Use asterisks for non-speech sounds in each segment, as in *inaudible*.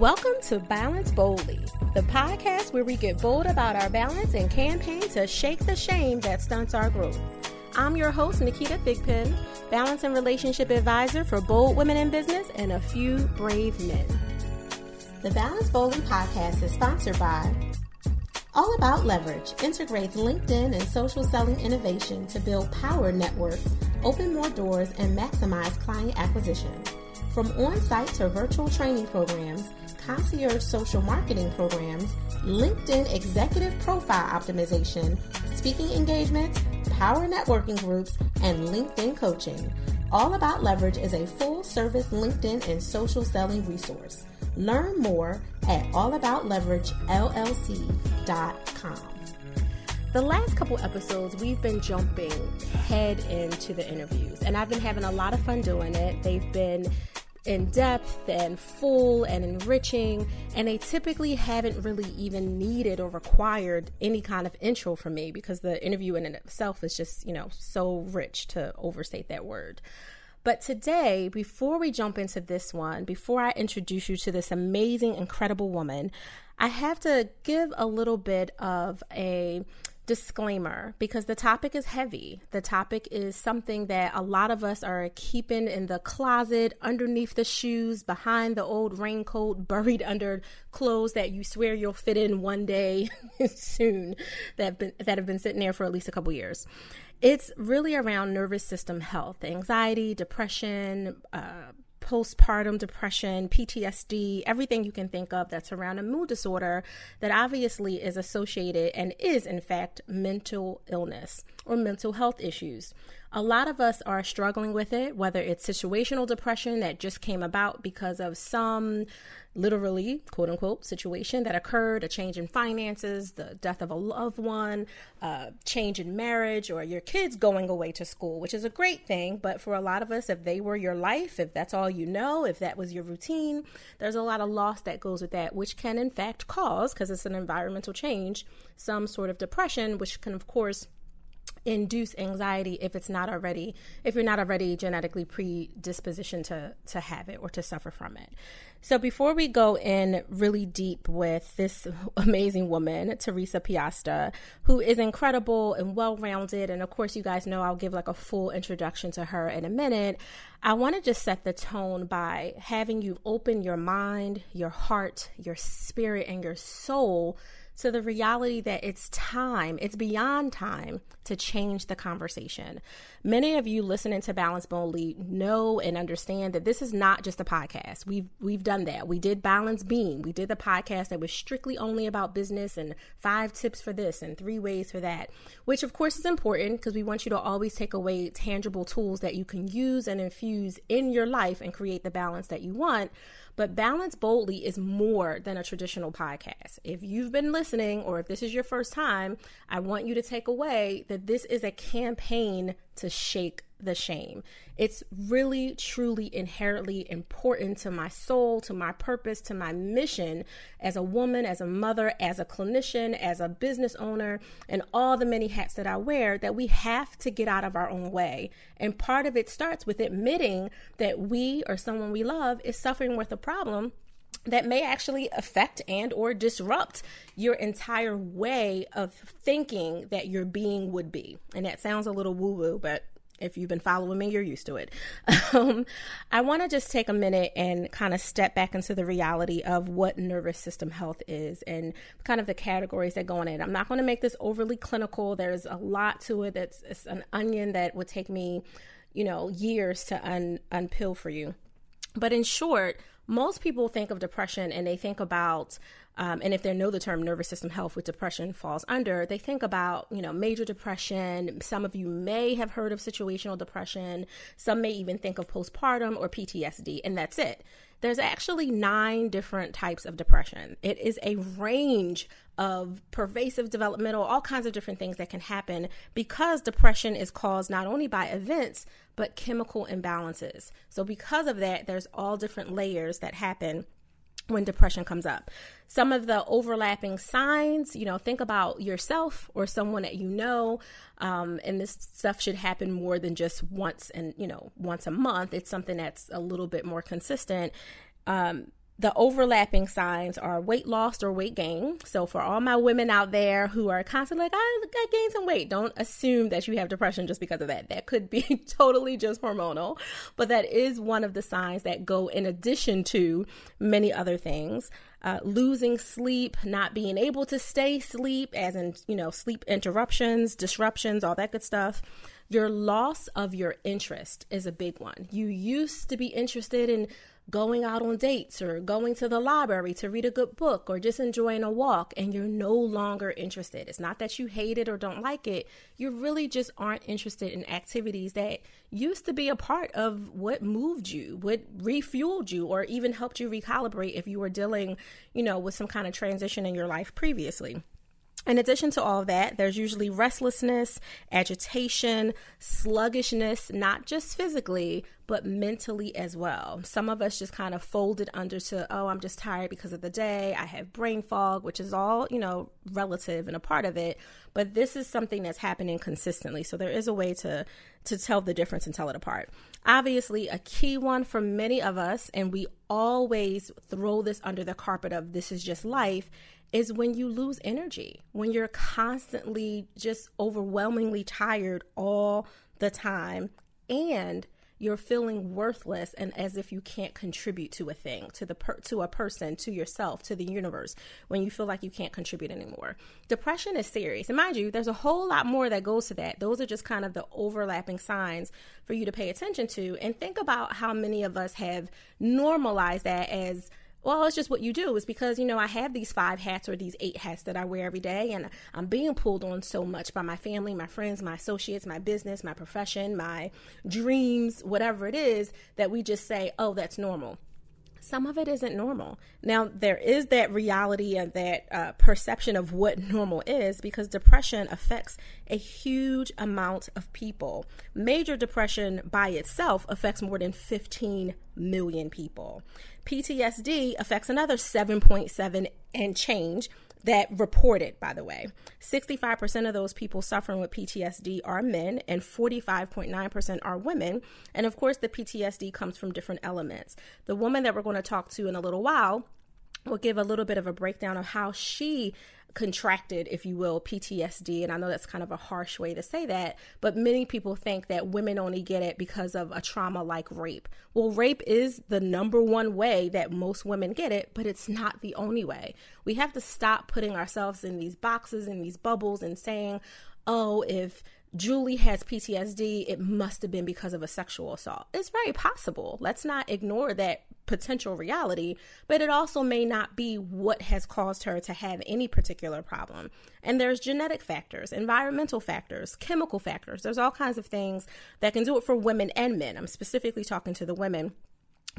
Welcome to Balance Boldly, the podcast where we get bold about our balance and campaign to shake the shame that stunts our growth. I'm your host, Naketa Thigpen, balance and relationship advisor for bold women in business and a few brave men. The Balance Boldly podcast is sponsored by All About Leverage integrates LinkedIn and social selling innovation to build power networks, open more doors, and maximize client acquisition. From on site to virtual training programs, concierge social marketing programs, LinkedIn executive profile optimization, speaking engagements, power networking groups, and LinkedIn coaching. All About Leverage is a full service LinkedIn and social selling resource. Learn more at allaboutleveragellc.com. The last couple episodes, we've been jumping head into the interviews, and I've been having a lot of fun doing it. They've been in depth and full and enriching, and they typically haven't really even needed or required any kind of intro from me because the interview in itself is just, you know, so rich to overstate that word. But today, before we jump into this one, before I introduce you to this amazing, incredible woman, I have to give a little bit of a disclaimer because the topic is heavy. The topic is something that a lot of us are keeping in the closet, underneath the shoes, behind the old raincoat, buried *laughs* under clothes that you swear you'll fit in one day *laughs* soon that have been that have been sitting there for at least a couple years. It's really around nervous system health, anxiety, depression, uh, postpartum depression, PTSD, everything you can think of that's around a mood disorder that obviously is associated and is, in fact, mental illness or mental health issues. A lot of us are struggling with it, whether it's situational depression that just came about because of some literally, quote unquote, situation that occurred a change in finances, the death of a loved one, a change in marriage, or your kids going away to school, which is a great thing. But for a lot of us, if they were your life, if that's all you know, if that was your routine, there's a lot of loss that goes with that, which can in fact cause, because it's an environmental change, some sort of depression, which can, of course, induce anxiety if it's not already if you're not already genetically predispositioned to to have it or to suffer from it. So before we go in really deep with this *laughs* amazing woman, Teresa Piasta, who is incredible and well-rounded and of course you guys know I'll give like a full introduction to her in a minute. I want to just set the tone by having you open your mind, your heart, your spirit and your soul to the reality that it's time, it's beyond time to change the conversation. Many of you listening to Balance Boldly know and understand that this is not just a podcast. We've we've done that. We did Balance Beam. We did the podcast that was strictly only about business and five tips for this and three ways for that, which of course is important because we want you to always take away tangible tools that you can use and infuse in your life and create the balance that you want. But Balance Boldly is more than a traditional podcast. If you've been listening or if this is your first time, I want you to take away that this is a campaign to shake the shame. It's really, truly, inherently important to my soul, to my purpose, to my mission as a woman, as a mother, as a clinician, as a business owner, and all the many hats that I wear that we have to get out of our own way. And part of it starts with admitting that we or someone we love is suffering with a problem that may actually affect and or disrupt your entire way of thinking that your being would be and that sounds a little woo woo but if you've been following me, you're used to it. *laughs* Um, I want to just take a minute and kind of step back into the reality of what nervous system health is and kind of the categories that go in it. I'm not going to make this overly clinical. There's a lot to it. That's it's an onion that would take me, you know, years to un- unpeel for you. But in short, most people think of depression and they think about um, and if they know the term nervous system health which depression falls under they think about you know major depression some of you may have heard of situational depression some may even think of postpartum or ptsd and that's it there's actually nine different types of depression. It is a range of pervasive developmental, all kinds of different things that can happen because depression is caused not only by events, but chemical imbalances. So, because of that, there's all different layers that happen when depression comes up. Some of the overlapping signs, you know, think about yourself or someone that you know, um, and this stuff should happen more than just once and, you know, once a month. It's something that's a little bit more consistent. Um, the overlapping signs are weight loss or weight gain. So, for all my women out there who are constantly like, I, I gained some weight, don't assume that you have depression just because of that. That could be *laughs* totally just hormonal, but that is one of the signs that go in addition to many other things. Uh, losing sleep, not being able to stay sleep, as in, you know, sleep interruptions, disruptions, all that good stuff. Your loss of your interest is a big one. You used to be interested in going out on dates or going to the library to read a good book or just enjoying a walk and you're no longer interested. It's not that you hate it or don't like it. You really just aren't interested in activities that used to be a part of what moved you, what refueled you or even helped you recalibrate if you were dealing, you know, with some kind of transition in your life previously. In addition to all that, there's usually restlessness, agitation, sluggishness, not just physically, but mentally as well. Some of us just kind of folded under to, oh, I'm just tired because of the day. I have brain fog, which is all, you know, relative and a part of it. But this is something that's happening consistently. So there is a way to to tell the difference and tell it apart. Obviously, a key one for many of us, and we always throw this under the carpet of this is just life, is when you lose energy, when you're constantly just overwhelmingly tired all the time and you're feeling worthless and as if you can't contribute to a thing to the per- to a person to yourself to the universe when you feel like you can't contribute anymore. Depression is serious. And mind you there's a whole lot more that goes to that. Those are just kind of the overlapping signs for you to pay attention to and think about how many of us have normalized that as well, it's just what you do. It's because, you know, I have these five hats or these eight hats that I wear every day, and I'm being pulled on so much by my family, my friends, my associates, my business, my profession, my dreams, whatever it is, that we just say, oh, that's normal some of it isn't normal. Now, there is that reality and that uh, perception of what normal is because depression affects a huge amount of people. Major depression by itself affects more than 15 million people. PTSD affects another 7.7 and change that reported, by the way. 65% of those people suffering with PTSD are men, and 45.9% are women. And of course, the PTSD comes from different elements. The woman that we're going to talk to in a little while will give a little bit of a breakdown of how she contracted, if you will, PTSD. And I know that's kind of a harsh way to say that, but many people think that women only get it because of a trauma like rape. Well, rape is the number one way that most women get it, but it's not the only way. We have to stop putting ourselves in these boxes, in these bubbles, and saying, oh, if Julie has PTSD, it must have been because of a sexual assault. It's very possible. Let's not ignore that potential reality, but it also may not be what has caused her to have any particular problem. And there's genetic factors, environmental factors, chemical factors. There's all kinds of things that can do it for women and men. I'm specifically talking to the women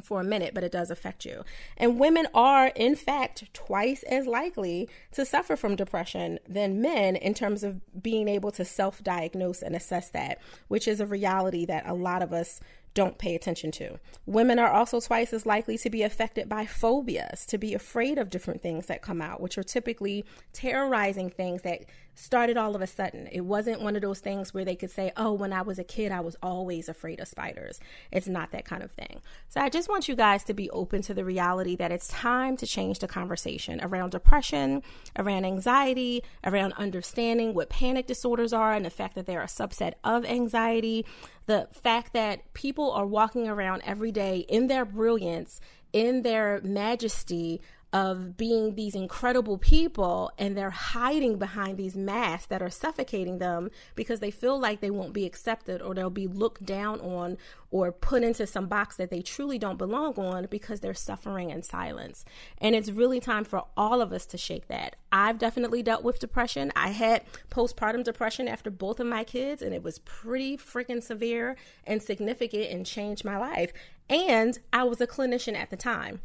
for a minute, but it does affect you. And women are, in fact, twice as likely to suffer from depression than men in terms of being able to self diagnose and assess that, which is a reality that a lot of us don't pay attention to. Women are also twice as likely to be affected by phobias, to be afraid of different things that come out, which are typically terrorizing things that started all of a sudden. It wasn't one of those things where they could say, oh, when I was a kid, I was always afraid of spiders. It's not that kind of thing. So I just want you guys to be open to the reality that it's time to change the conversation around depression, around anxiety, around understanding what panic disorders are and the fact that they're a subset of anxiety, the fact that people are walking around every day in their brilliance, in their majesty, of being these incredible people and they're hiding behind these masks that are suffocating them because they feel like they won't be accepted or they'll be looked down on or put into some box that they truly don't belong on because they're suffering in silence. And it's really time for all of us to shake that. I've definitely dealt with depression. I had postpartum depression after both of my kids, and it was pretty freaking severe and significant and changed my life. And I was a clinician at the time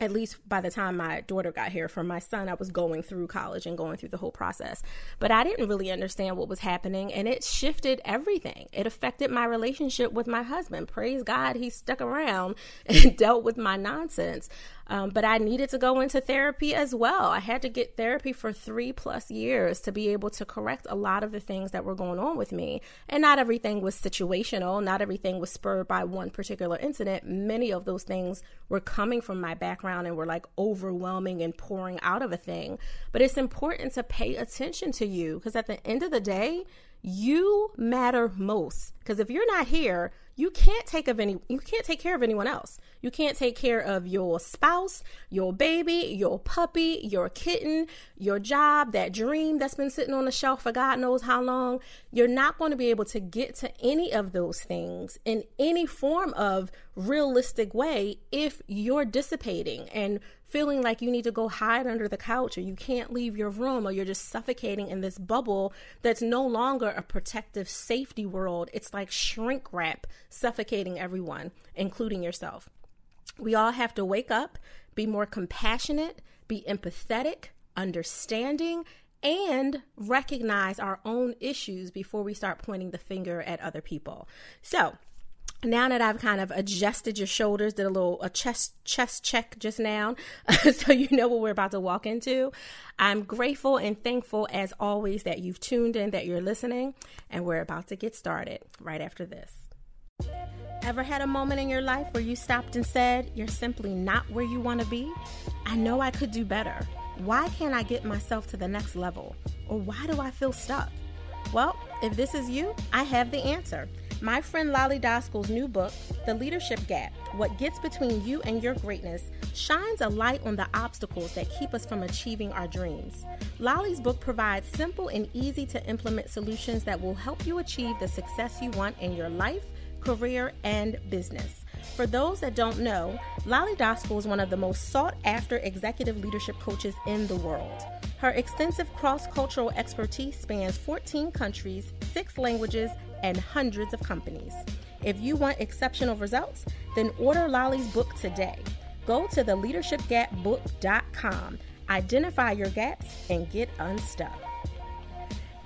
at least by the time my daughter got here for my son, I was going through college and going through the whole process. But I didn't really understand what was happening, and it shifted everything. It affected my relationship with my husband. Praise God, he stuck around *laughs* and dealt with my nonsense. Um, but I needed to go into therapy as well. I had to get therapy for three plus years to be able to correct a lot of the things that were going on with me. And not everything was situational, not everything was spurred by one particular incident. Many of those things were coming from my background and were like overwhelming and pouring out of a thing. But it's important to pay attention to you because at the end of the day, you matter most. Because if you're not here, you can't take of any you can't take care of anyone else. You can't take care of your spouse, your baby, your puppy, your kitten, your job, that dream that's been sitting on the shelf for God knows how long. You're not going to be able to get to any of those things in any form of realistic way if you're dissipating and feeling like you need to go hide under the couch or you can't leave your room or you're just suffocating in this bubble that's no longer a protective safety world. It's like shrink wrap suffocating everyone, including yourself. We all have to wake up, be more compassionate, be empathetic, understanding, and recognize our own issues before we start pointing the finger at other people. So, now that I've kind of adjusted your shoulders, did a little a chest chest check just now, *laughs* so you know what we're about to walk into. I'm grateful and thankful as always that you've tuned in, that you're listening, and we're about to get started right after this. Ever had a moment in your life where you stopped and said, You're simply not where you want to be? I know I could do better. Why can't I get myself to the next level? Or why do I feel stuck? Well, if this is you, I have the answer. My friend Lolly Daskal's new book, The Leadership Gap What Gets Between You and Your Greatness, shines a light on the obstacles that keep us from achieving our dreams. Lolly's book provides simple and easy to implement solutions that will help you achieve the success you want in your life, career, and business. For those that don't know, Lolly Daskal is one of the most sought after executive leadership coaches in the world. Her extensive cross cultural expertise spans 14 countries, six languages, and hundreds of companies. If you want exceptional results, then order Lolly's book today. Go to theleadershipgapbook.com, identify your gaps, and get unstuck.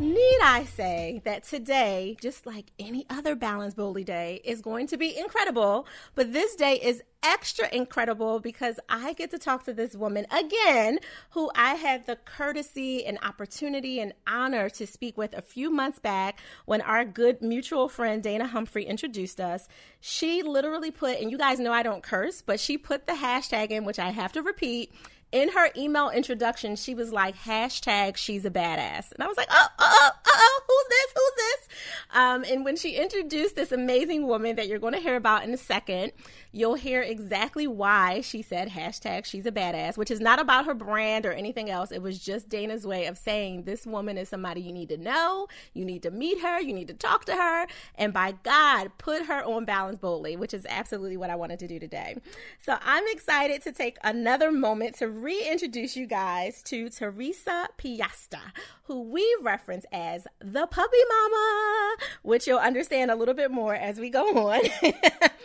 Need I say that today, just like any other Balance Boldly Day, is going to be incredible, but this day is extra incredible because I get to talk to this woman again, who I had the courtesy and opportunity and honor to speak with a few months back when our good mutual friend Dana Humphrey introduced us. She literally put, and you guys know I don't curse, but she put the hashtag in, which I have to repeat in her email introduction, she was like, hashtag she's a badass. And I was like, oh, oh, oh, oh, who's this? Who's this? Um, and when she introduced this amazing woman that you're going to hear about in a second, you'll hear exactly why she said hashtag she's a badass, which is not about her brand or anything else. It was just Dana's way of saying this woman is somebody you need to know, you need to meet her, you need to talk to her, and by God, put her on balance boldly, which is absolutely what I wanted to do today. So I'm excited to take another moment to reintroduce you guys to Teresa Piasta, who we reference as the puppy mama, which you'll understand a little bit more as we go on. *laughs*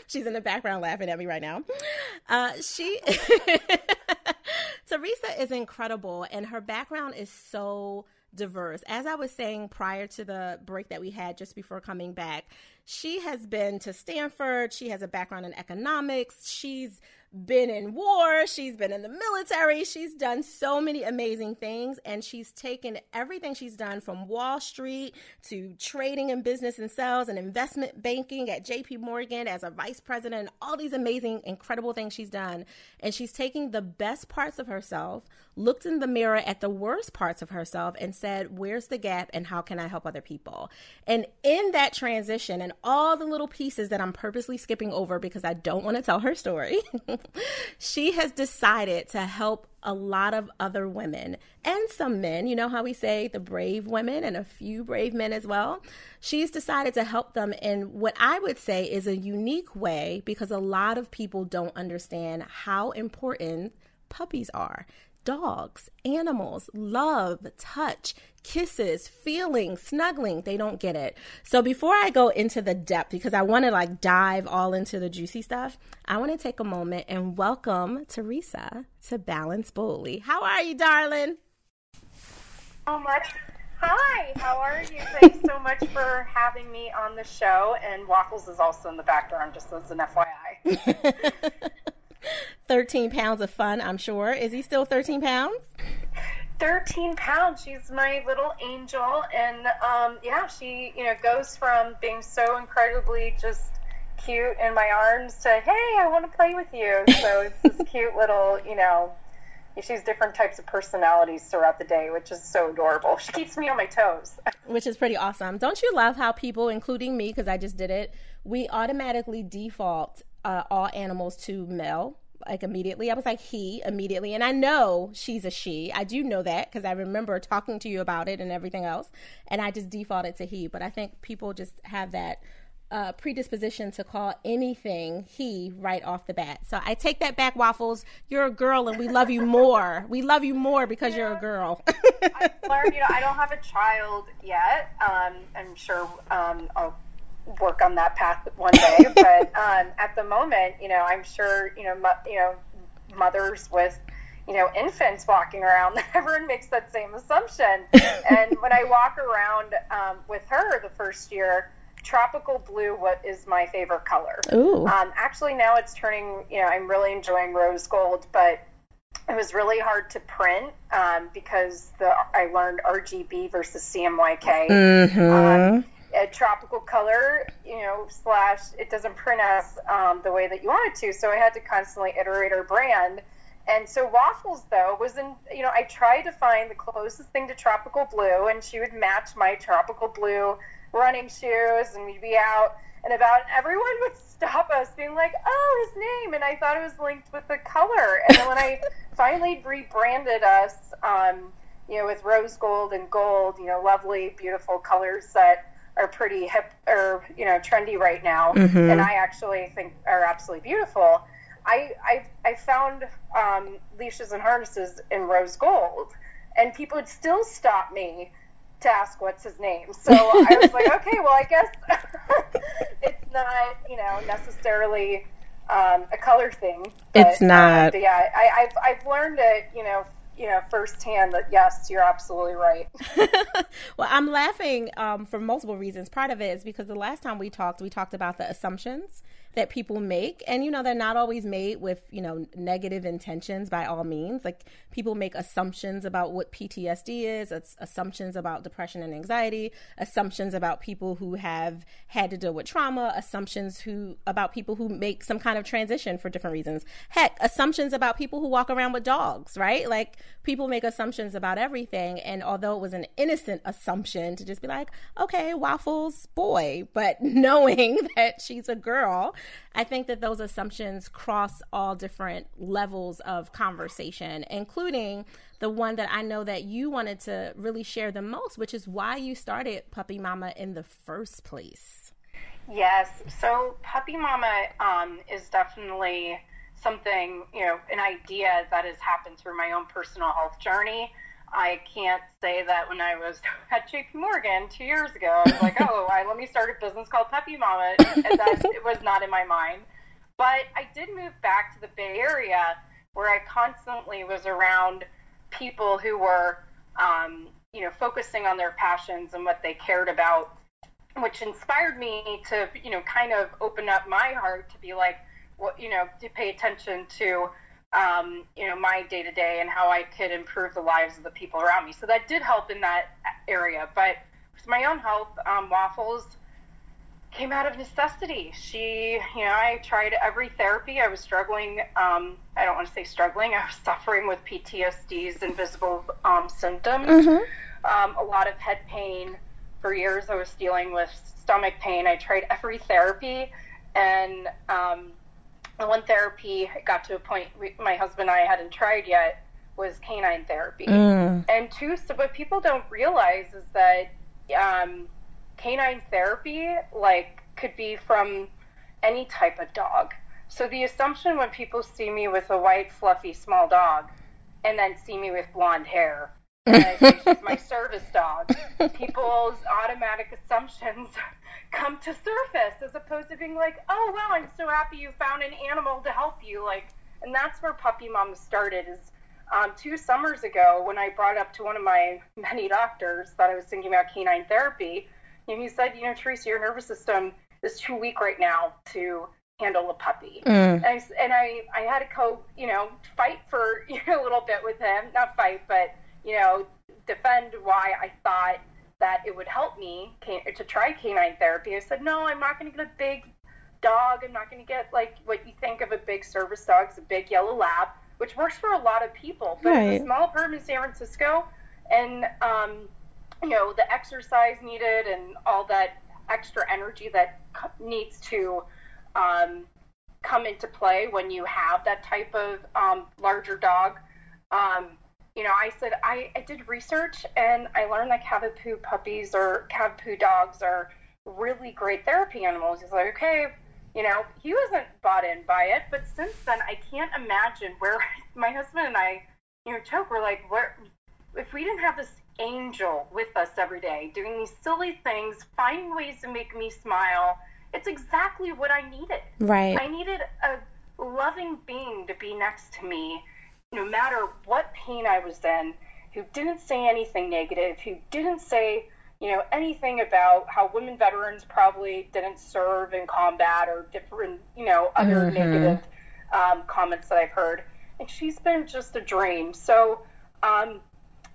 She's in the background laughing at me right now. Uh, she, *laughs* Teresa is incredible, and her background is so diverse. As I was saying prior to the break that we had just before coming back, she has been to Stanford. She has a background in economics. She's been in war, she's been in the military, she's done so many amazing things, and she's taken everything she's done from Wall Street to trading and business and sales and investment banking at JP Morgan as a vice president, all these amazing, incredible things she's done. And she's taking the best parts of herself, looked in the mirror at the worst parts of herself, and said, Where's the gap and how can I help other people? And in that transition and all the little pieces that I'm purposely skipping over because I don't want to tell her story. *laughs* she has decided to help a lot of other women and some men. You know how we say the brave women and a few brave men as well? She's decided to help them in what I would say is a unique way because a lot of people don't understand how important puppies are dogs, animals, love, touch, kisses, feeling, snuggling. They don't get it. So before I go into the depth, because I want to like dive all into the juicy stuff, I want to take a moment and welcome Teresa to Balance Boldly. How are you, darling? So much. Hi, how are you? Thanks so much for having me on the show. And Waffles is also in the background, just as an FYI. *laughs* 13 pounds of fun, I'm sure. Is he still 13 pounds? 13 pounds. She's my little angel. And um, yeah, she, you know, goes from being so incredibly just cute in my arms to, hey, I want to play with you. So it's this *laughs* cute little, you know, she's different types of personalities throughout the day, which is so adorable. She keeps me on my toes. *laughs* Which is pretty awesome. Don't you love how people, including me, because I just did it, we automatically default uh, all animals to male? like immediately. I was like he immediately. And I know she's a she. I do know that because I remember talking to you about it and everything else. And I just defaulted to he. But I think people just have that uh, predisposition to call anything he right off the bat. So I take that back, Waffles. You're a girl and we love you *laughs* more. we love you more because yeah. you're a girl. *laughs* I learned, you know, I don't have a child yet. Um, I'm sure um, I'll work on that path one day. *laughs* but um, at the moment, you know, I'm sure you know, mo- you know, mothers with you know infants walking around, *laughs* everyone makes that same assumption. and when I walk around um, with her the first year. Tropical blue, what is my favorite color? Ooh. Um, actually, now it's turning. You know, I'm really enjoying rose gold, but it was really hard to print um, because the I learned RGB versus CMYK. Mm-hmm. Um, a tropical color, you know, slash it doesn't print us um, the way that you want it to. So I had to constantly iterate our brand. And so waffles though was in you know I tried to find the closest thing to tropical blue, and she would match my tropical blue running shoes, and we'd be out and about. And Everyone *laughs* would stop us, being like, "Oh, his name," and I thought it was linked with the color. And then when I *laughs* finally rebranded us, um, you know, with rose gold and gold, you know, lovely, beautiful colors that are pretty hip or you know trendy right now, mm-hmm. and I actually think are absolutely beautiful. I I, I found um, leashes and harnesses in rose gold, and people would still stop me to ask what's his name. So I was like, *laughs* okay, well, I guess *laughs* it's not you know necessarily um, a color thing. But, it's not. Uh, but yeah, I, I've I've learned it. You know, you know firsthand that yes, you're absolutely right. *laughs* well, I'm laughing um, for multiple reasons. Part of it is because the last time we talked, we talked about the assumptions that people make. And you know they're not always made with you know negative intentions by all means. Like people make assumptions about what PTSD is it's assumptions about depression and anxiety assumptions about people who have had to deal with trauma assumptions who about people who make some kind of transition for different reasons. Heck assumptions about people who walk around with dogs right? Like people make assumptions about everything. And although it was an innocent assumption to just be like okay waffles boy but *laughs* knowing *laughs* that she's a girl I think that those assumptions cross all different levels of conversation, including the one that I know that you wanted to really share the most, which is why you started Puppy Mama in the first place. Yes. So, Puppy Mama um, is definitely something, you know, an idea that has happened through my own personal health journey. I can't say that when I was *laughs* at JP Morgan two years ago, I was like, *laughs* oh, I, let me start a business called Puppy Mama. *laughs* And that it was not in my mind. But I did move back to the Bay Area where I constantly was around people who were, um, you know, focusing on their passions and what they cared about, which inspired me to, you know, kind of open up my heart to be like, what, you know, to pay attention to um, you know, my day to day and how I could improve the lives of the people around me. So that did help in that area. But with my own health, um, Waffles came out of necessity. She, you know, I tried every therapy. I was struggling. Um, I don't want to say struggling. I was *laughs* suffering with PTSD's invisible um, symptoms. Mm-hmm. Um, a lot of head pain. For years, I was dealing with stomach pain. I tried every therapy, and um, the one therapy got to a point we, my husband and I hadn't tried yet was canine therapy. Mm. And two, so what people don't realize is that um, canine therapy like could be from any type of dog. So the assumption when people see me with a white, fluffy, small dog, and then see me with blonde hair, *laughs* my service dog, people's automatic assumptions come to surface as opposed to being like, oh, wow, I'm so happy you found an animal to help you. Like, and that's where Puppy Mom started is um, two summers ago when I brought up to one of my many doctors that I was thinking about canine therapy. And he said, you know, Teresa, your nervous system is too weak right now to handle a puppy. Mm. And, I, and I, I had to co, you know, fight for *laughs* you know, a little bit with him, not fight, but, you know, defend why I thought that it would help me to try canine therapy. I said, no, I'm not going to get a big dog. I'm not going to get like what you think of a big service dog, it's a big yellow lab, which works for a lot of people. But right. it's a small apartment in San Francisco, and um, you know the exercise needed and all that extra energy that needs to um, come into play when you have that type of um, larger dog. Um, you know, I said I, I did research and I learned that Cavapoo puppies or Cavapoo dogs are really great therapy animals. He's like, okay, you know, he wasn't bought in by it, but since then, I can't imagine where *laughs* my husband and I, you know, joke. We're like, where if we didn't have this angel with us every day, doing these silly things, finding ways to make me smile. It's exactly what I needed. Right. I needed a loving being to be next to me no matter what pain I was in, who didn't say anything negative, who didn't say, you know, anything about how women veterans probably didn't serve in combat or different, you know, other mm-hmm. negative um, comments that I've heard. And she's been just a dream. So, um,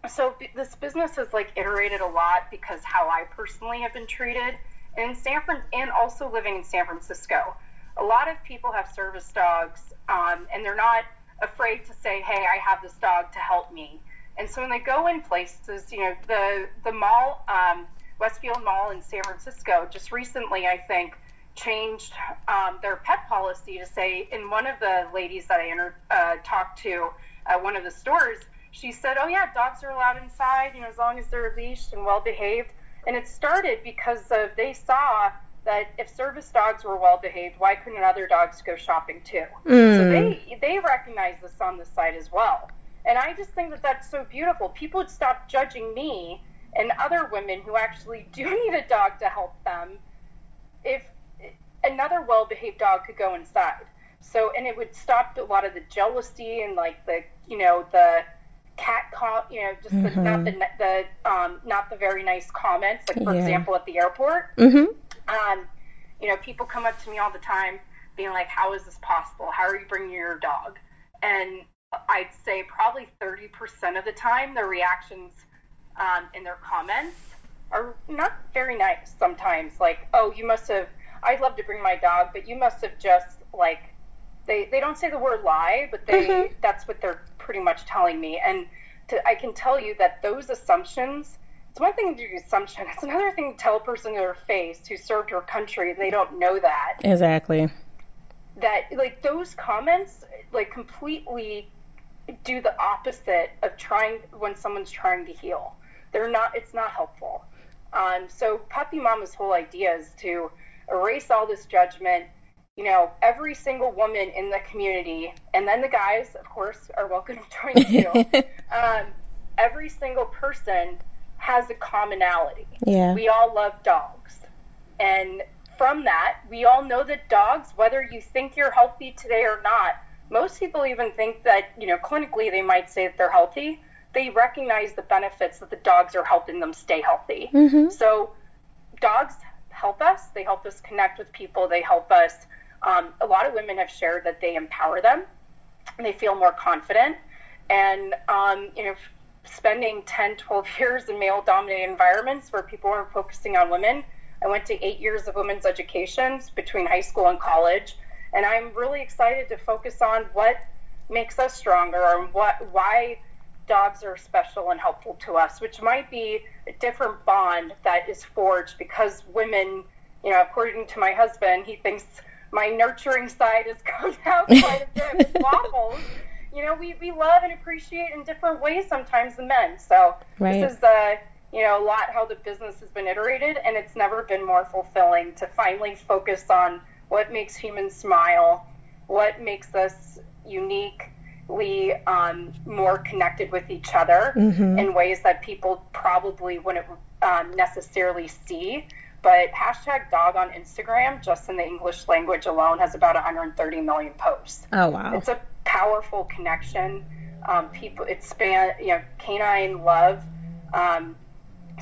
so this business has like iterated a lot because how I personally have been treated in San Fran and also living in San Francisco. A lot of people have service dogs, um, and they're not afraid to say, "Hey, I have this dog to help me." And so when they go in places, you know, the the mall, um, Westfield Mall in San Francisco, just recently, I think, changed um, their pet policy to say, in one of the ladies that I inter- uh, talked to at one of the stores, she said, "Oh yeah, dogs are allowed inside, you know, as long as they're leashed and well behaved." And it started because of they saw that if service dogs were well behaved, why couldn't other dogs go shopping too? Mm. So they they recognize this on the site as well. And I just think that that's so beautiful. People would stop judging me and other women who actually *laughs* do need a dog to help them if another well behaved dog could go inside. So, and it would stop a lot of the jealousy and like the, you know, the cat, call you know, just mm-hmm. the, not the, the, um, not the very nice comments, like for yeah. example, at the airport. Mm-hmm. Um, you know, people come up to me all the time being like, how is this possible? How are you bringing your dog? And I'd say probably 30% of the time, their reactions um, and their comments are not very nice sometimes. Like, oh, you must have, I'd love to bring my dog, but you must have just, like, they, they don't say the word lie, but they mm-hmm. that's what they're pretty much telling me. And to, I can tell you that those assumptions, it's one thing to do assumption, it's another thing to tell a person in their face who served her country and they don't know that. Exactly. That, like, those comments, like, completely do the opposite of trying when someone's trying to heal. They're not. It's not helpful. Um, so Puppy Mama's whole idea is to erase all this judgment. You know, every single woman in the community, and then the guys, of course, are welcome to join too. *laughs* um, every single person has a commonality. Yeah. We all love dogs, and from that, we all know that dogs, whether you think you're healthy today or not, most people even think that, you know, clinically they might say that they're healthy. They recognize the benefits that the dogs are helping them stay healthy. Mm-hmm. So, dogs help us. They help us connect with people. They help us. Um, a lot of women have shared that they empower them and they feel more confident. And, um, you know, spending 10, 12 *laughs* years in male dominated environments where people weren't focusing on women, I went to eight years of women's education between high school and college and I'm really excited to focus on what makes us stronger and what why dogs are special and helpful to us, which might be a different bond that is forged because women, you know, according to my husband, he thinks my nurturing side has *laughs* come out quite a bit *laughs* waffles. You know, we, we love and appreciate in different ways sometimes than men. So right. this is uh, you know, a lot how the business has been iterated and it's never been more fulfilling to finally focus on what makes humans smile, what makes us uniquely um, more connected with each other mm-hmm. in ways that people probably wouldn't um, necessarily see. But hashtag dog on Instagram, just in the English language alone, has about 130 million posts. Oh wow! It's a powerful connection. Um, people, it span, you know, canine love. Um,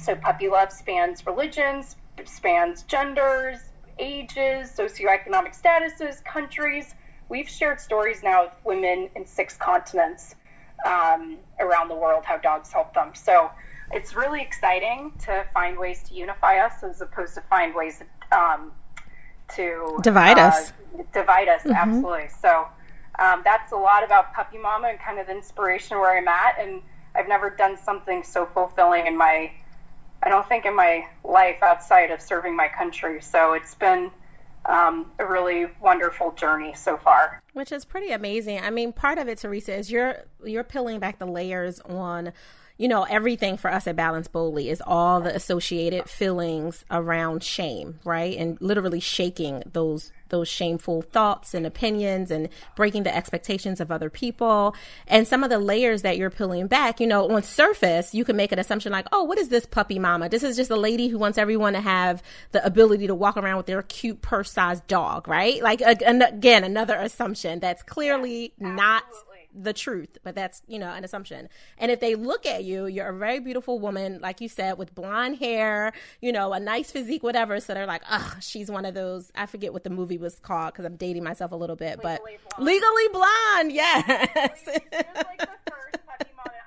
so puppy love spans religions, spans genders, ages, socioeconomic statuses, countries. We've shared stories now with women in six continents um, around the world how dogs help them. So it's really exciting to find ways to unify us as opposed to find ways um, to divide uh, us. Divide us, mm-hmm. absolutely. So um, that's a lot about Puppy Mama and kind of the inspiration where I'm at. And I've never done something so fulfilling in my, I don't think in my life outside of serving my country. So it's been um, a really wonderful journey so far. Which is pretty amazing. I mean, part of it, Teresa, is you're you're peeling back the layers on you know, everything for us at Balance Boldly is all the associated feelings around shame, right? And literally shaking those those shameful thoughts and opinions and breaking the expectations of other people. And some of the layers that you're peeling back, you know, on surface, you can make an assumption like, oh, what is this puppy mama? This is just a lady who wants everyone to have the ability to walk around with their cute purse sized dog, right? Like, again, another assumption that's clearly not the truth, but that's, you know, an assumption. And if they look at you, you're a very beautiful woman, like you said, with blonde hair, you know, a nice physique, whatever. So they're like, oh, she's one of those. I forget what the movie was called because I'm dating myself a little bit, legally but blonde. legally blonde, yes.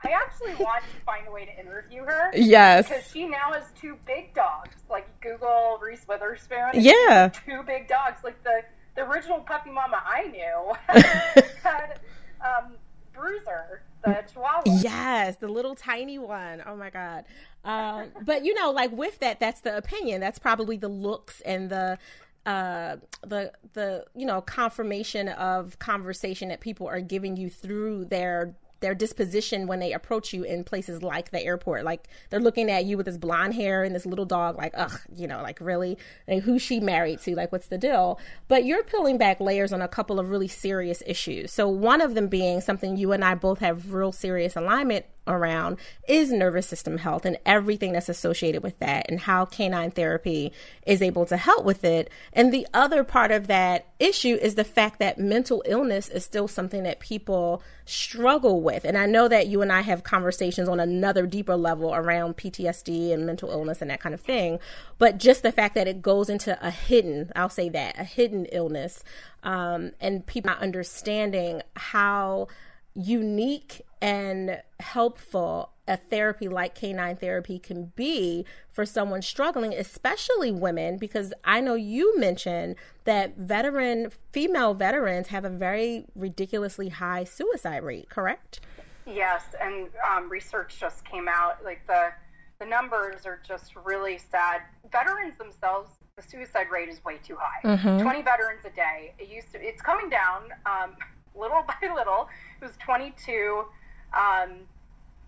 I actually want to find a way to interview her. Yes. Because she now has two big dogs. Like Google Reese Witherspoon. Yeah. Two big dogs. Like the, the original puppy mama I knew *laughs* *laughs* had um, Bruiser, the Chihuahua. Yes, the little tiny one. Oh my god. Um, *laughs* but you know, like with that, that's the opinion. That's probably the looks and the uh the the you know confirmation of conversation that people are giving you through their their disposition when they approach you in places like the airport. Like they're looking at you with this blonde hair and this little dog, like, ugh, you know, like really, like who's she married to? Like, what's the deal? But you're peeling back layers on a couple of really serious issues. So one of them being something you and I both have real serious alignment around is nervous system health and everything that's associated with that and how canine therapy is able to help with it. And the other part of that issue is the fact that mental illness is still something that people struggle with. And I know that you and I have conversations on another deeper level around PTSD and mental illness and that kind of thing. But just the fact that it goes into a hidden, I'll say that, a hidden illness, um, and people not understanding how unique and helpful a therapy like canine therapy can be for someone struggling, especially women, because I know you mentioned that veteran female veterans have a very ridiculously high suicide rate, correct? Yes, and um, research just came out. Like the the numbers are just really sad. Veterans themselves, the suicide rate is way too high. Mm-hmm. Twenty veterans a day. It used to. It's coming down um, *laughs* little by little. Was twenty two um,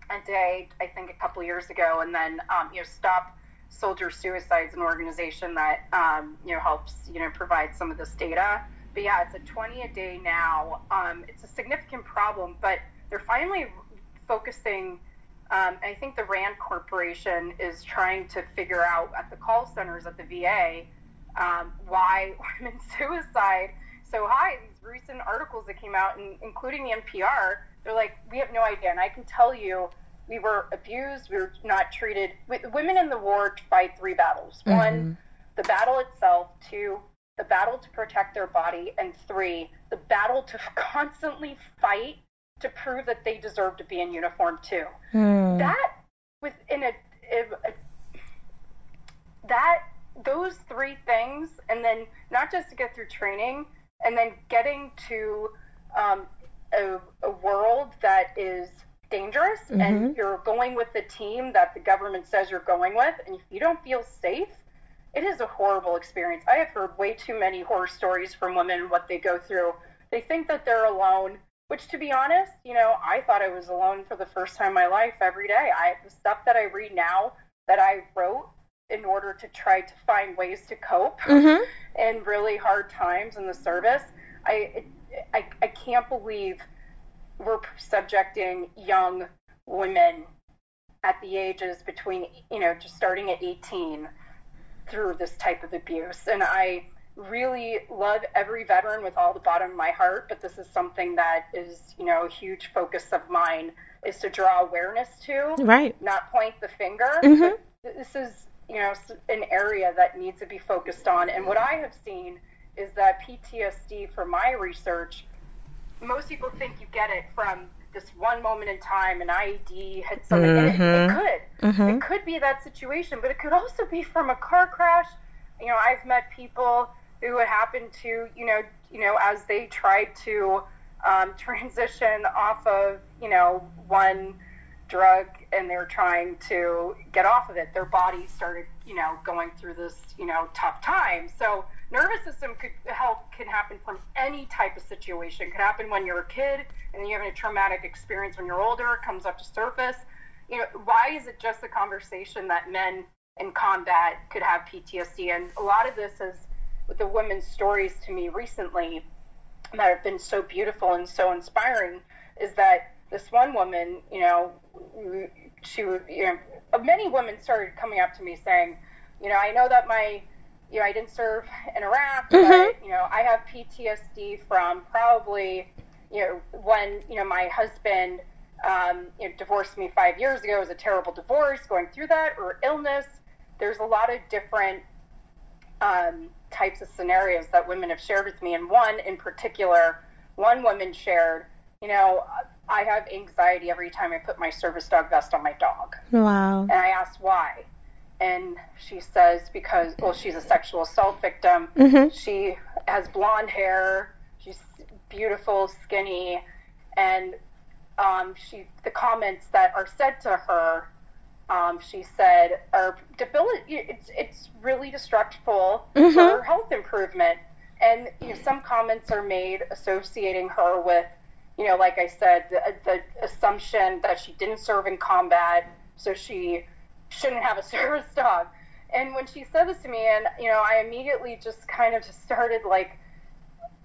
a day, I think, a couple years ago, and then um, you know, Stop Soldier Suicides, an organization that um, you know helps you know provide some of this data. But yeah, it's a 20 a day now. Um, it's a significant problem, but they're finally focusing. Um, I think the Rand Corporation is trying to figure out at the call centers at the VA um, why *laughs* women's suicide so high. These recent articles that came out, and including the NPR, they're like, we have no idea. And I can tell you, we were abused. We were not treated. Women in the war fight three battles. Mm-hmm. One, the battle itself. Two, the battle to protect their body. And three, the battle to *laughs* constantly fight to prove that they deserve to be in uniform too. Mm. That within a, a, a that those three things, and then not just to get through training, and then getting to um, a, a world that is dangerous mm-hmm. and you're going with the team that the government says you're going with, and if you don't feel safe, it is a horrible experience. I have heard way too many horror stories from women and what they go through. They think that they're alone, which, to be honest, you know, I thought I was alone for the first time in my life every day. I the stuff that I read now that I wrote in order to try to find ways to cope mm-hmm. in really hard times in the service. I I, I can't believe we're subjecting young women at the ages between, you know, just starting at 18 through this type of abuse. And I really love every veteran with all the bottom of my heart, but this is something that is, you know, a huge focus of mine is to draw awareness to. Right. Not point the finger. Mm-hmm. This is you know an area that needs to be focused on. And what I have seen is that PTSD, for my research, most people think you get it from this one moment in time, an IED hit something. Mm-hmm. It, it, could, mm-hmm. it could be that situation, but it could also be from a car crash. You know, I've met people who it happened to, you know, you know, as they tried to um, *laughs* transition off of, you know, one drug and they're trying to get off of it, their body started, you know, going through this, you know, tough time. So nervous system could help can happen from any type of situation. It could happen when you're a kid and you're having a traumatic experience when you're older, it comes up to surface. You know, why is it just a conversation that men in combat could have PTSD? And a lot of this is with the women's stories to me recently that have been so beautiful and so inspiring is that this one woman, you know, she, you know, many women started coming up to me saying, you know, I know that my, you know, I didn't serve in Iraq, mm-hmm. but, you know, I have PTSD from probably, you know, when, you know, my husband, um, you know, divorced me five years ago. It was a terrible divorce, going through that, or illness. There's a lot of different um, types of scenarios that women have shared with me. And one in particular, one woman shared, you know, I have anxiety every time I put my service dog vest on my dog. Wow. And I asked why. And she says, because, well, she's a sexual assault victim. Mm-hmm. She has blonde hair. She's beautiful, skinny. And um, she, the comments that are said to her um, she said, are debility. It's it's really destructible mm-hmm. for her health improvement. And you know, some comments are made associating her with, you know, like I said, the, the assumption that she didn't serve in combat, so she shouldn't have a *laughs* service dog. And when she said this to me, and you know, I immediately just kind of just started like,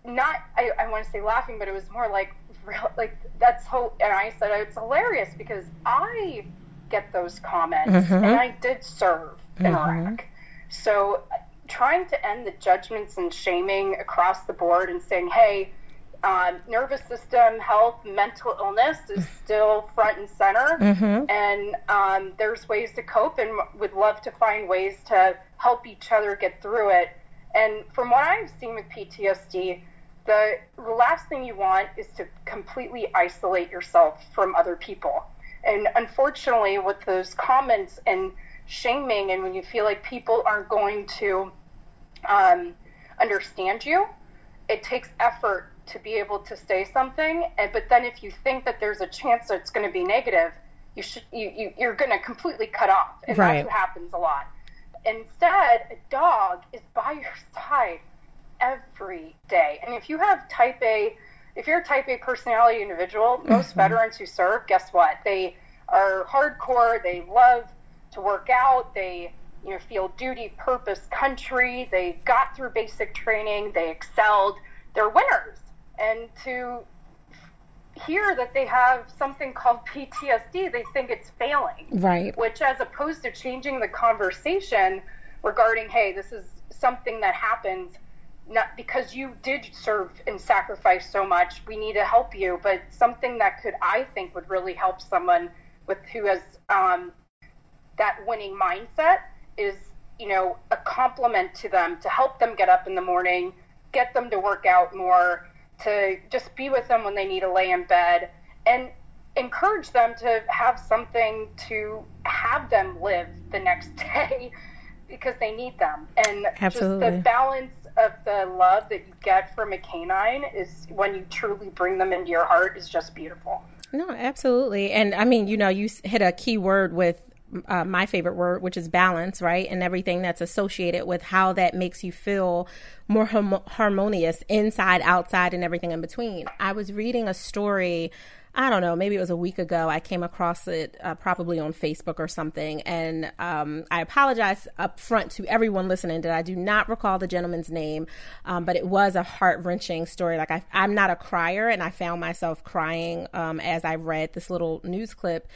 not I, I want to say laughing, but it was more like, real, like that's hope. And I said it's hilarious because I get those comments, mm-hmm. and I did serve in mm-hmm. Iraq. So, trying to end the judgments and shaming across the board and saying, hey, um, nervous system health, mental illness is still front and center, mm-hmm. and um, there's ways to cope, and would love to find ways to help each other get through it. And from what I've seen with PTSD, the last thing you want is to completely isolate yourself from other people. And unfortunately, with those comments and shaming, and when you feel like people aren't going to um, understand you, it takes effort to be able to say something. And but then if you think that there's a chance that it's going to be negative, you should you, you you're going to completely cut off, and right. that's what happens a lot. Instead, a dog is by your *laughs* side every day, and if you have type A if you're a type A personality individual, most mm-hmm. veterans who serve, guess what? They are hardcore. They love to work out. They you know feel duty, purpose, country. They got through basic training. They excelled. They're winners. And to hear that they have something called PTSD, they think it's failing. Right. Which, as opposed to changing the conversation regarding, hey, this is something that happens not because you did serve and sacrifice so much we need to help you but something that could i think would really help someone with who has um, that winning mindset is you know a compliment to them to help them get up in the morning get them to work out more to just be with them when they need to lay in bed and encourage them to have something to have them live the next *laughs* day because they need them and Absolutely. just the balance of the love that you get from a canine is when you truly bring them into your heart is just beautiful. No, absolutely. And I mean, you know, you hit a key word with uh, my favorite word, which is balance, right? And everything that's associated with how that makes you feel more harmonious inside, outside, and everything in between. I was reading a story I don't know, maybe it was a week ago. I came across it uh, probably on Facebook or something. And um, I apologize up front to everyone listening that I do not recall the gentleman's name, um, but it was a heart wrenching story. Like, I, am not a crier, and I found myself crying um, as I read this little news clip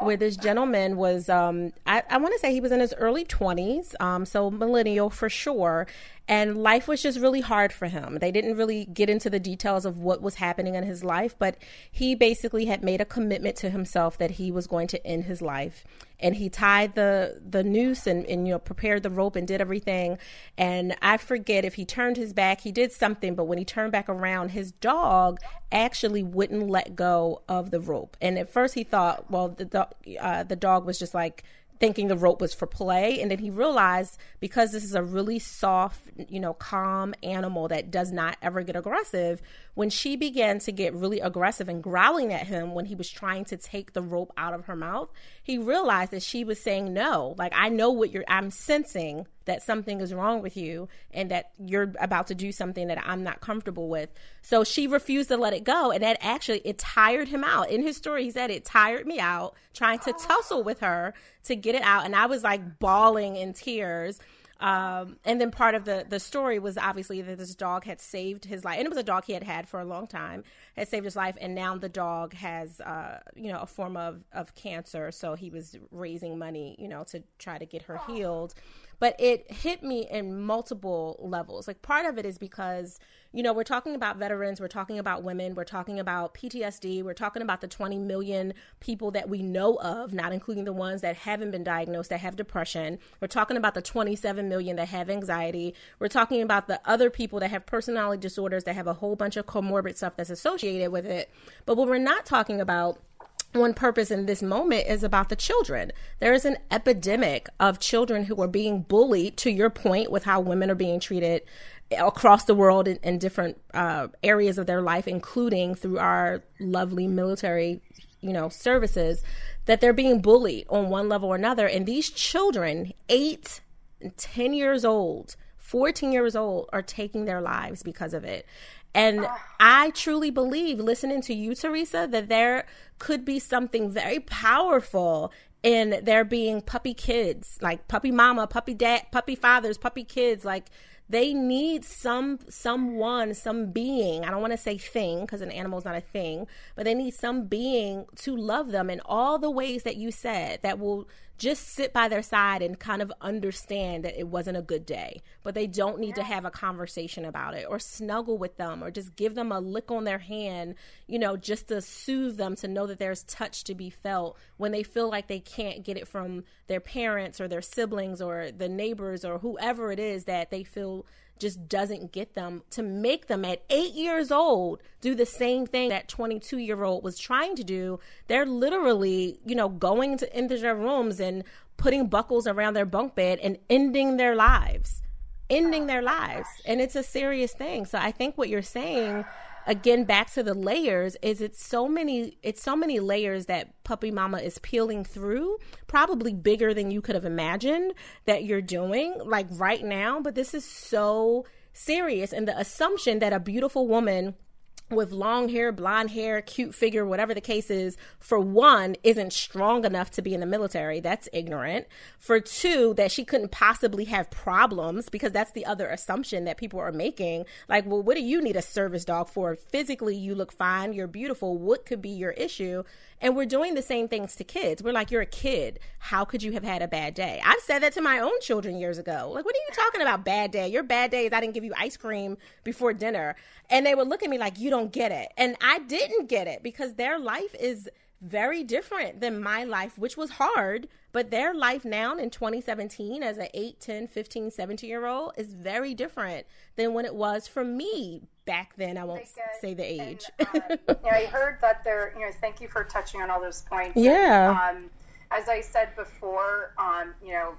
where this gentleman was, um, I, I want to say he was in his early 20s, um, so millennial for sure and life was just really hard for him. They didn't really get into the details of what was happening in his life, but he basically had made a commitment to himself that he was going to end his life. And he tied the the noose and, and you know prepared the rope and did everything. And I forget if he turned his back, he did something, but when he turned back around, his dog actually wouldn't let go of the rope. And at first he thought, well, the uh, the dog was just like thinking the rope was for play. And then he realized because this is a really soft you know calm animal that does not ever get aggressive when she began to get really aggressive and growling at him when he was trying to take the rope out of her mouth he realized that she was saying no. Like i know what you're i'm sensing that something is wrong with you and that you're about to do something that i'm not comfortable with. So she refused to let it go. And that actually it tired him out. In his story he said it tired me out trying to tussle with her to get it out. And i was like bawling in tears um, and then part of the the story was obviously that this dog had saved his life, and it was a dog he had had for a long time, had saved his life, and now the dog has, uh, you know, a form of of cancer. So he was raising money, you know, to try to get her healed. But it hit me in multiple levels. Like part of it is because you know, we're talking about veterans, we're talking about women, we're talking about PTSD, we're talking about the 20 million people that we know of, not including the ones that haven't been diagnosed that have depression. We're talking about the 27 million that have anxiety. We're talking about the other people that have personality disorders that have a whole bunch of comorbid stuff that's associated with it. But what we're not talking about one purpose in this moment is about the children. There is an epidemic of children who are being bullied, to your point, with how women are being treated across the world in, in different uh, areas of their life, including through our lovely military, you know, services, that they're being bullied on one level or another. And these children, eight, 10 years old, 14 years old, are taking their lives because of it. And ah. I truly believe, listening to you, Teresa, that there could be something very powerful in there being puppy kids, like puppy mama, puppy dad, puppy fathers, puppy kids, like they need some someone some being i don't want to say thing because an animal is not a thing but they need some being to love them in all the ways that you said that will just sit by their side and kind of understand that it wasn't a good day. But they don't need to have a conversation about it or snuggle with them or just give them a lick on their hand you know just to soothe them to know that there's touch to be felt when they feel like they can't get it from their parents or their siblings or the neighbors or whoever it is that they feel just doesn't get them to make them at eight years old do the same thing that 22 year old was trying to do. They're literally, you know, going to into their rooms and putting buckles around their bunk bed and ending their lives, ending their lives. And it's a serious thing. So I think what you're saying again back to the layers is it's so many it's so many layers that puppy mama is peeling through probably bigger than you could have imagined that you're doing like right now. But this is so serious. And the assumption that a beautiful woman with long hair, blonde hair, cute figure, whatever the case is, for one, isn't strong enough to be in the military. That's ignorant. For two, that she couldn't possibly have problems because that's the other assumption that people are making. Like, well, what do you need a service dog for? Physically, you look fine, you're beautiful. What could be your issue? And we're doing the same things to kids. We're like, you're a kid. How could you have had a bad day? I've said that to my own children years ago. Like, what are you talking about, bad day? Your bad day is I didn't give you ice cream before dinner. And they would look at me like, you don't get it. And I didn't get it because their life is very different than my life, which was hard. But their life now in 2017 as an 8, 10, 15, 17 year old is very different than when it was for me back then. I won't say the age. And, uh, yeah, I heard that there, you know, thank you for touching on all those points. Yeah. And, um, as I said before, um, you know,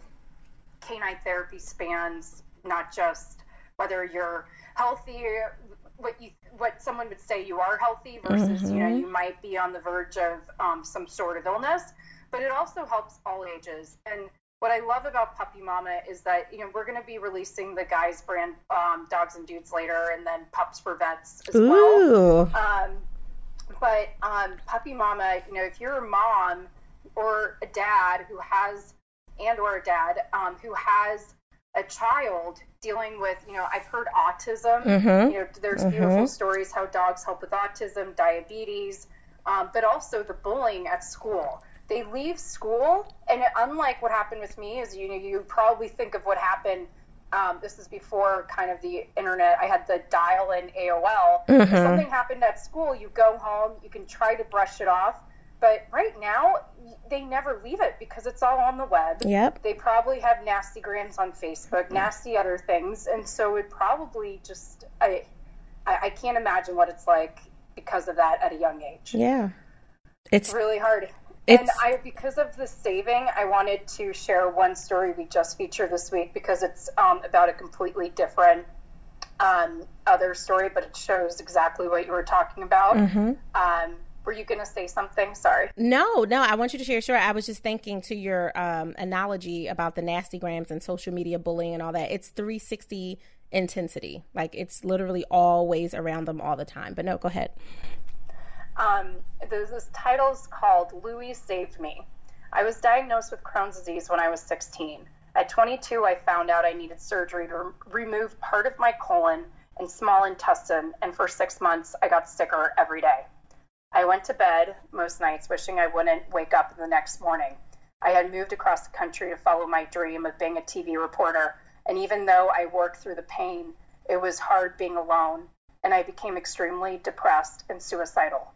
canine therapy spans not just whether you're healthy, what you what someone would say you are healthy versus mm-hmm. you know mm-hmm. you might be on the verge of um, some sort of illness, but it also helps all ages. And what I love about Puppy Mama is that you know we're going to be releasing the guys brand um, dogs and dudes later, and then pups for vets as Ooh. well. Um, but um, Puppy Mama, you know, if you're a mom or a dad who has and or a dad um, who has a child dealing with, you know, I've heard autism. Mm-hmm. You know, there's mm-hmm. beautiful stories how dogs help with autism, diabetes, um, but also the bullying at school. They leave school, and unlike what happened with me, is you know, you probably think of what happened um, this is before kind of the internet. I had the dial in AOL. Mm-hmm. If something happened at school, you go home, you can try to brush it off. But right now, they never leave it because it's all on the web. Yep. They probably have nasty grams on Facebook, nasty other things, and so it probably just I, I can't imagine what it's like because of that at a young age. Yeah, it's really hard. It's, and I, because of the saving, I wanted to share one story we just featured this week because it's um, about a completely different um, other story, but it shows exactly what you were talking about. Mm-hmm. Um, were you going to say something? Sorry. No, no. I want you to share. Sure. I was just thinking to your um, analogy about the nasty grams and social media bullying and all that. It's 360 intensity. Like it's literally always around them all the time. But no, go ahead. Um, there's this title's called Louie Saved Me. I was diagnosed with Crohn's disease when I was 16. At 22, I found out I needed surgery to re- remove part of my colon and small intestine, and for six months, I got sicker every day. I went to bed most nights wishing I wouldn't wake up the next morning. I had moved across the country to follow my dream of being a TV reporter, and even though I worked through the pain, it was hard being alone, and I became extremely depressed and suicidal.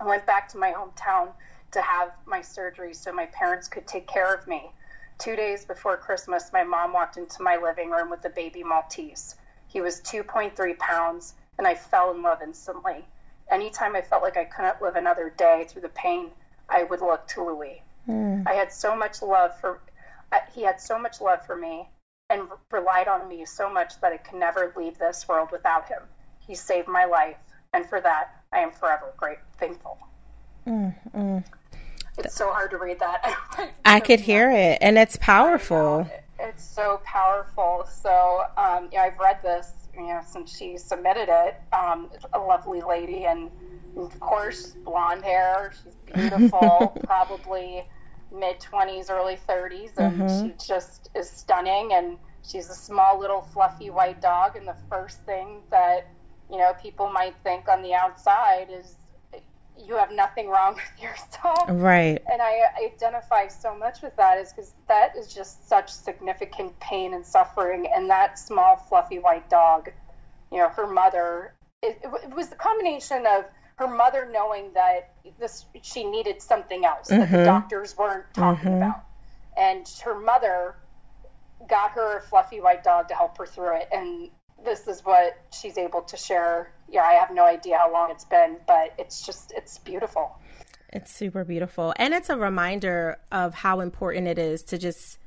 I went back to my hometown to have my surgery so my parents could take care of me. Two days before Christmas, my mom walked into my living room with a baby Maltese. He was 2.3 pounds, and I fell in love instantly. Anytime I felt like I couldn't live another day through the pain, I would look to Louis. Mm. I had so much love for, he had so much love for me and relied on me so much that I could never leave this world without him. He saved my life, and for that, I am forever great thankful. Mm, mm. It's so hard to read that. *laughs* I could hear it, and it's powerful. It's so powerful. So, um, yeah, I've read this, you know, since she submitted it. Um, a lovely lady, and of course, blonde hair. She's beautiful, *laughs* probably mid twenties, early thirties, and mm-hmm. she just is stunning. And she's a small, little, fluffy white dog. And the first thing that you know, people might think on the outside is you have nothing wrong *laughs* with yourself. Right. And I identify so much with that is because that is just such significant pain and suffering. And that small, fluffy white dog, you know, her mother, it, it was the combination of her mother knowing that this she needed something else mm-hmm. that the mm-hmm. doctors weren't talking mm-hmm. about. And her mother got her a fluffy white dog to help her through it. And this is what she's able to share. Yeah, I have no idea how long it's been, but it's just it's beautiful. It's super beautiful. And it's a reminder of how important it is to just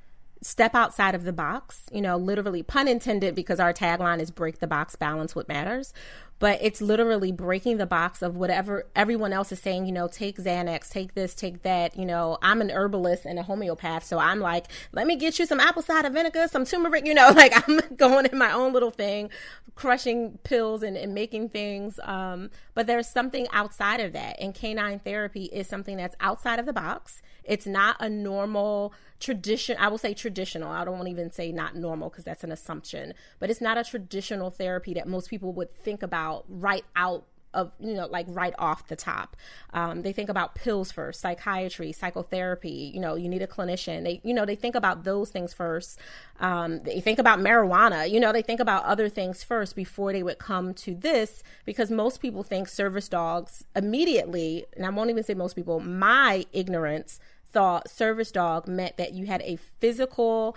step outside of the box, you know, literally pun intended because our tagline is break the box, balance what matters but it's literally breaking the box of whatever everyone else is saying, you know, take Xanax, take this, take that. You know, I'm an herbalist and a homeopath, so I'm like, let me get you some apple cider vinegar, some turmeric, you know, *laughs* like I'm going in my own little thing, crushing pills and, and making things. Um, but there's something outside of that. And canine therapy is something that's outside of the box. It's not a normal tradition i will say traditional i don't even say not normal because that's an assumption but it's not a traditional therapy that most people would think about right out of you know like right off the top. Um, they think about pills first psychiatry psychotherapy you know you need a clinician. They you know they think about those things first. Um, they think about marijuana. You know they think about other things first before they would come to this because most people think service dogs immediately and i won't even say most people my ignorance thought service dog meant that you had a physical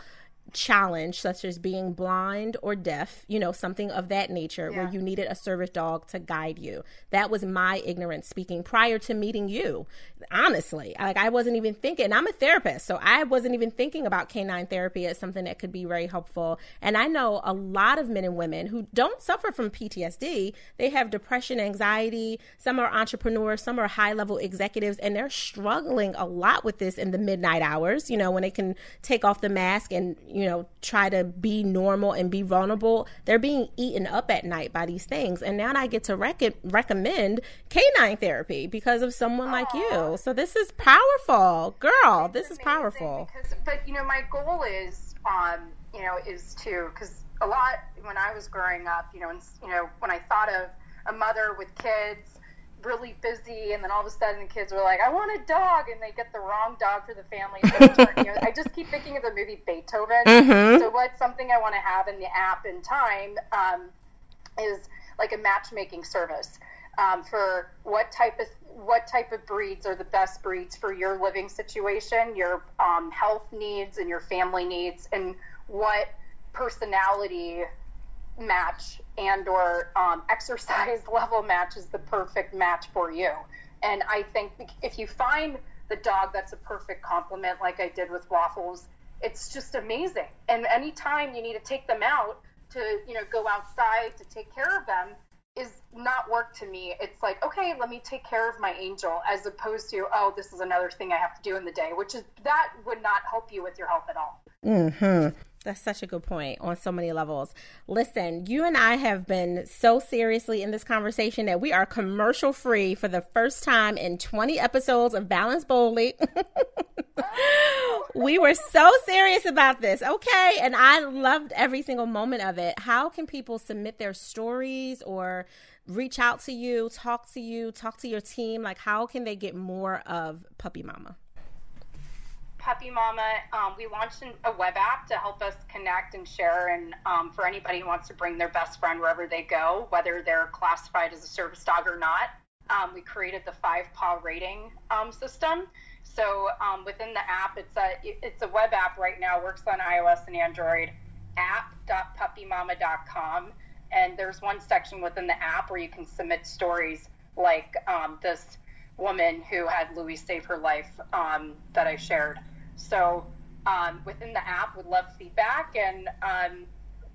challenge such as being blind or deaf you know something of that nature yeah. where you needed a service dog to guide you. That was my ignorance speaking prior to meeting you honestly. Like i wasn't even thinking i'm a therapist so i wasn't even thinking about canine therapy as something that could be very helpful. And i know a lot of men and women who don't suffer from ptsd they have depression anxiety. Some are entrepreneurs some are high level executives and they're struggling a lot with this in the midnight hours you know when they can take off the mask and you know, try to be normal and be vulnerable, they're being eaten up at night by these things. And now I get to rec- recommend canine therapy because of someone Aww. like you. So this is powerful, girl. It's this is powerful. Because, but you know, my goal is, um, you know, is to because a lot when I was growing up, you know, and you know, when I thought of a mother with kids, really busy, and then all of a sudden the kids were like, "I want a dog," and they get the wrong dog for the family. You know, I just keep thinking of the movie Beethoven. Mm-hmm. So what's something I want to have in the app in time um, is like a matchmaking service um, for what type of what type of breeds are the best breeds for your living situation, your um, health needs, and your family needs, and what personality match and or um, *laughs* exercise level match is the perfect match for you. And I think if you find the dog that's a perfect complement, like I did with Waffles, it's just amazing. And anytime you need to take them out to, you know, go outside to take care of them, is not work to me. It's like, okay, let me take care of my angel as opposed to, oh, this is another thing I have to do in the day, which is that would not help you with your health at all. Mhm. That's such a good point on so many levels. Listen, you and I have been so seriously in this conversation that we are commercial free for the first time in 20 episodes of Balance Boldly. *laughs* we were so serious about this. Okay. And I loved every single moment of it. How can people submit their stories or reach out to you, talk to you, talk to your team? Like, how can they get more of Puppy Mama? Puppy Mama, um, we launched a web app to help us connect and share, and um, for anybody who wants to bring their best friend wherever they go, whether they're classified as a service dog or not. Um, we created the five paw rating um, system. So um, within the app, it's a it's a web app right now. Works on iOS and Android. App.puppymama.com, and there's one section within the app where you can submit stories like um, this woman who had Louis save her life um, that I shared. So um, within the app, would love feedback, and um,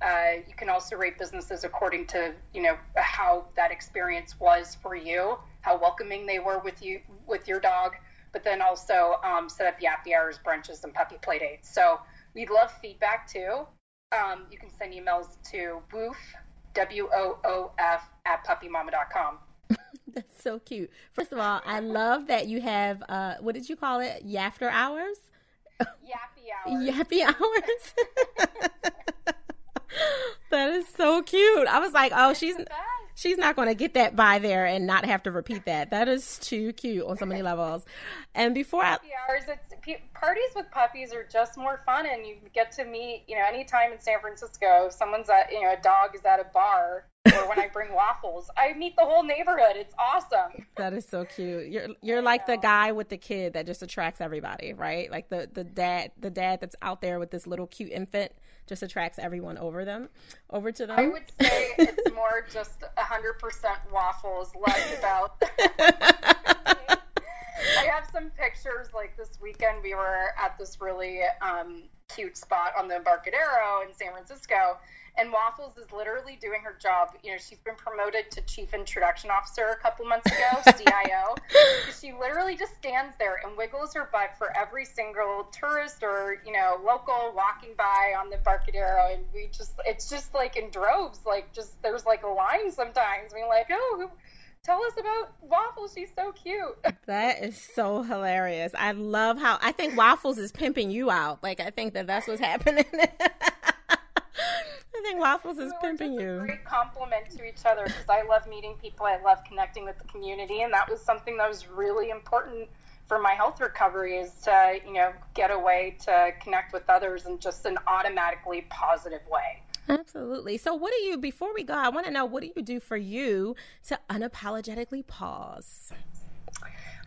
uh, you can also rate businesses according to you know how that experience was for you, how welcoming they were with you with your dog, but then also um, set up yappy hours, brunches, and puppy play dates. So we'd love feedback too. Um, you can send emails to woof w o o f at puppymama.com. *laughs* That's so cute. First of all, I love that you have uh, what did you call it? Yafter hours. Yappy *laughs* hours. Yappy hours. *laughs* that is so cute. I was like, oh, she's she's not going to get that by there and not have to repeat that. That is too cute on so many *laughs* levels. And before Happy I, hours, it's, parties with puppies are just more fun, and you get to meet. You know, anytime in San Francisco, someone's at you know a dog is at a bar. or when I bring waffles, I meet the whole neighborhood. It's awesome. That is so cute. You're *laughs* you're like the guy with the kid that just attracts everybody, right? Like the the dad the dad that's out there with this little cute infant just attracts everyone over them, over to them. I would say it's more just hundred percent waffles, less about. *laughs* I have some pictures. Like this weekend, we were at this really um, cute spot on the Embarcadero in San Francisco, and Waffles is literally doing her job. You know, she's been promoted to Chief Introduction Officer a couple months ago, *laughs* CIO. she literally just stands there and wiggles her butt for every single tourist or, you know, local walking by on the Embarcadero. And we just, it's just like in droves. Like, just there's like a line sometimes. We're like, oh, tell us about Waffles. She's so cute. *laughs* That is so hilarious. I love how I think Waffles is pimping you out. Like I think that that's what's happening. *laughs* I think Waffles is pimping you. great compliment to each other because I love meeting people. I love connecting with the community, and that was something that was really important for my health recovery is to you know get away to connect with others in just an automatically positive way. Absolutely. So, what do you, before we go, I want to know what do you do for you to unapologetically pause?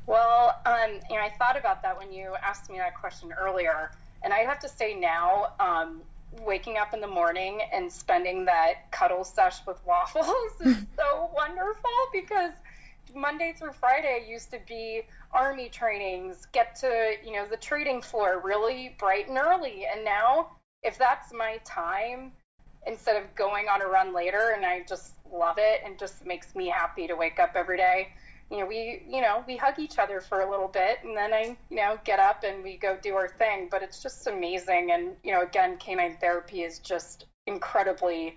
Well, um, you know, I thought about that when you asked me that question earlier. And I have to say now, um, waking up in the morning and spending that cuddle sesh with waffles *laughs* is so wonderful because Monday through Friday used to be army trainings, get to, you know, the trading floor really bright and early. And now, if that's my time, instead of going on a run later, and I just love it and just makes me happy to wake up every day you know, we, you know, we hug each other for a little bit and then I, you know, get up and we go do our thing. But it's just amazing. And, you know, again, canine therapy is just incredibly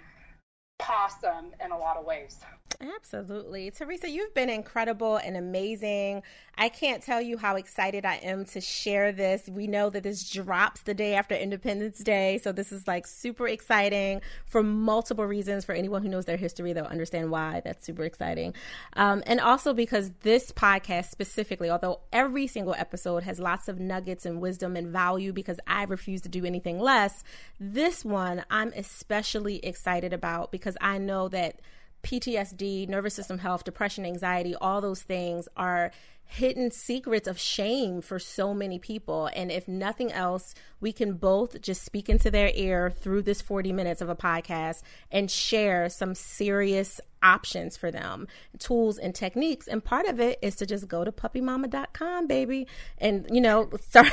possum in a lot of ways. Absolutely. Teresa, you've been incredible and amazing. I can't tell you how excited I am to share this. We know that this drops the day after Independence Day. So this is like super exciting for multiple reasons. For anyone who knows their history, they'll understand why that's super exciting. Um, and also because this podcast specifically, although every single episode has lots of nuggets and wisdom and value because I refuse to do anything less, this one I'm especially excited about because I know that PTSD, nervous system health, depression, anxiety, all those things are hidden secrets of shame for so many people. And if nothing else, we can both just speak into their ear through this 40 minutes of a podcast and share some serious options for them, tools and techniques. And part of it is to just go to puppymama.com, baby, and, you know, *laughs* start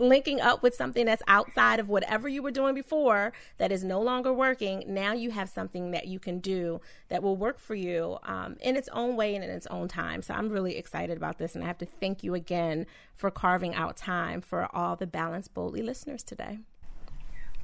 linking up with something that's outside of whatever you were doing before that is no longer working. Now you have something that you can do that will work for you um, in its own way and in its own time. So I'm really excited about this. And I have to thank you again for carving out time for all the Balance Boldly listeners today.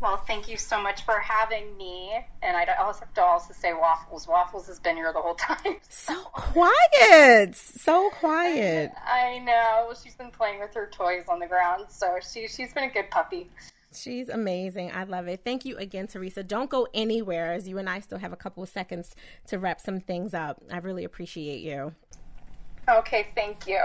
Well, thank you so much for having me. And I also have to also say Waffles. Waffles has been here the whole *laughs* time. So quiet. So quiet. I know. She's been playing with her toys on the ground. So she, she's been a good puppy. She's amazing. I love it. Thank you again, Teresa. Don't go anywhere as you and I still have a couple of seconds to wrap some things up. I really appreciate you. Okay, thank you.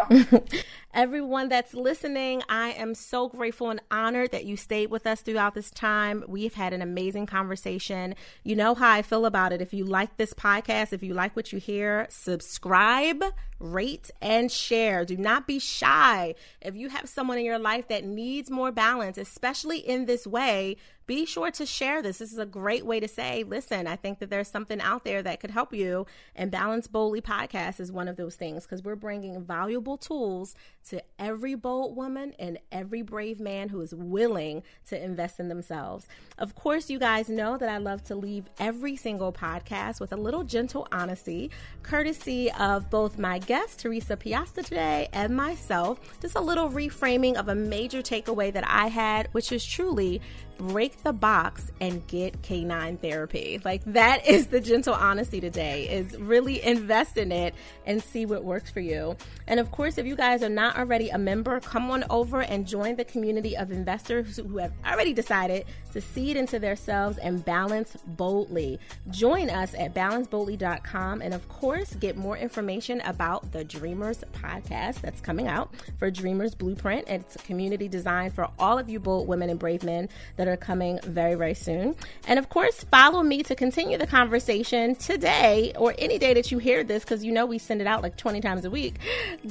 *laughs* Everyone that's listening, I am so grateful and honored that you stayed with us throughout this time. We've had an amazing conversation. You know how I feel about it. If you like this podcast, if you like what you hear, subscribe, rate, and share. Do not be shy. If you have someone in your life that needs more balance, especially in this way, be sure to share this. This is a great way to say, listen, I think that there's something out there that could help you. And Balance Boldly podcast is one of those things because we're bringing valuable tools to every bold woman and every brave man who is willing to invest in themselves. Of course, you guys know that I love to leave every single podcast with a little gentle honesty, courtesy of both my guest, Teresa Piasta, today, and myself. Just a little reframing of a major takeaway that I had, which is truly break the box and get canine therapy. Like that *laughs* is the gentle honesty today is really invest in it and see what works for you. And of course, if you guys are not already a member, come on over and join the community of investors who have already decided to seed into themselves and balance boldly. Join us at balanceboldly.com and of course, get more information about the Dreamers podcast that's coming out for Dreamers Blueprint. It's a community designed for all of you bold women and brave men that are coming very, very soon. And of course, follow me to continue the conversation today or any day that you hear this, because you know we send it out like 20 times a week.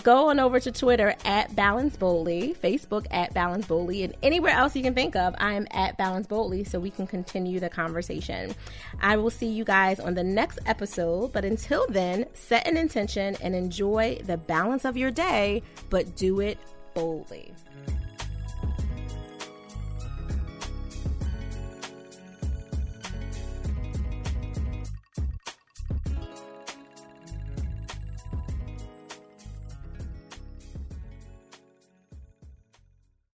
Go on over to Twitter at Balance Boldly, Facebook at Balance Boldly, and anywhere else you can think of, I am at Balance Boldly so we can continue the conversation. I will see you guys on the next episode, but until then, set an intention and enjoy the balance of your day, but do it boldly.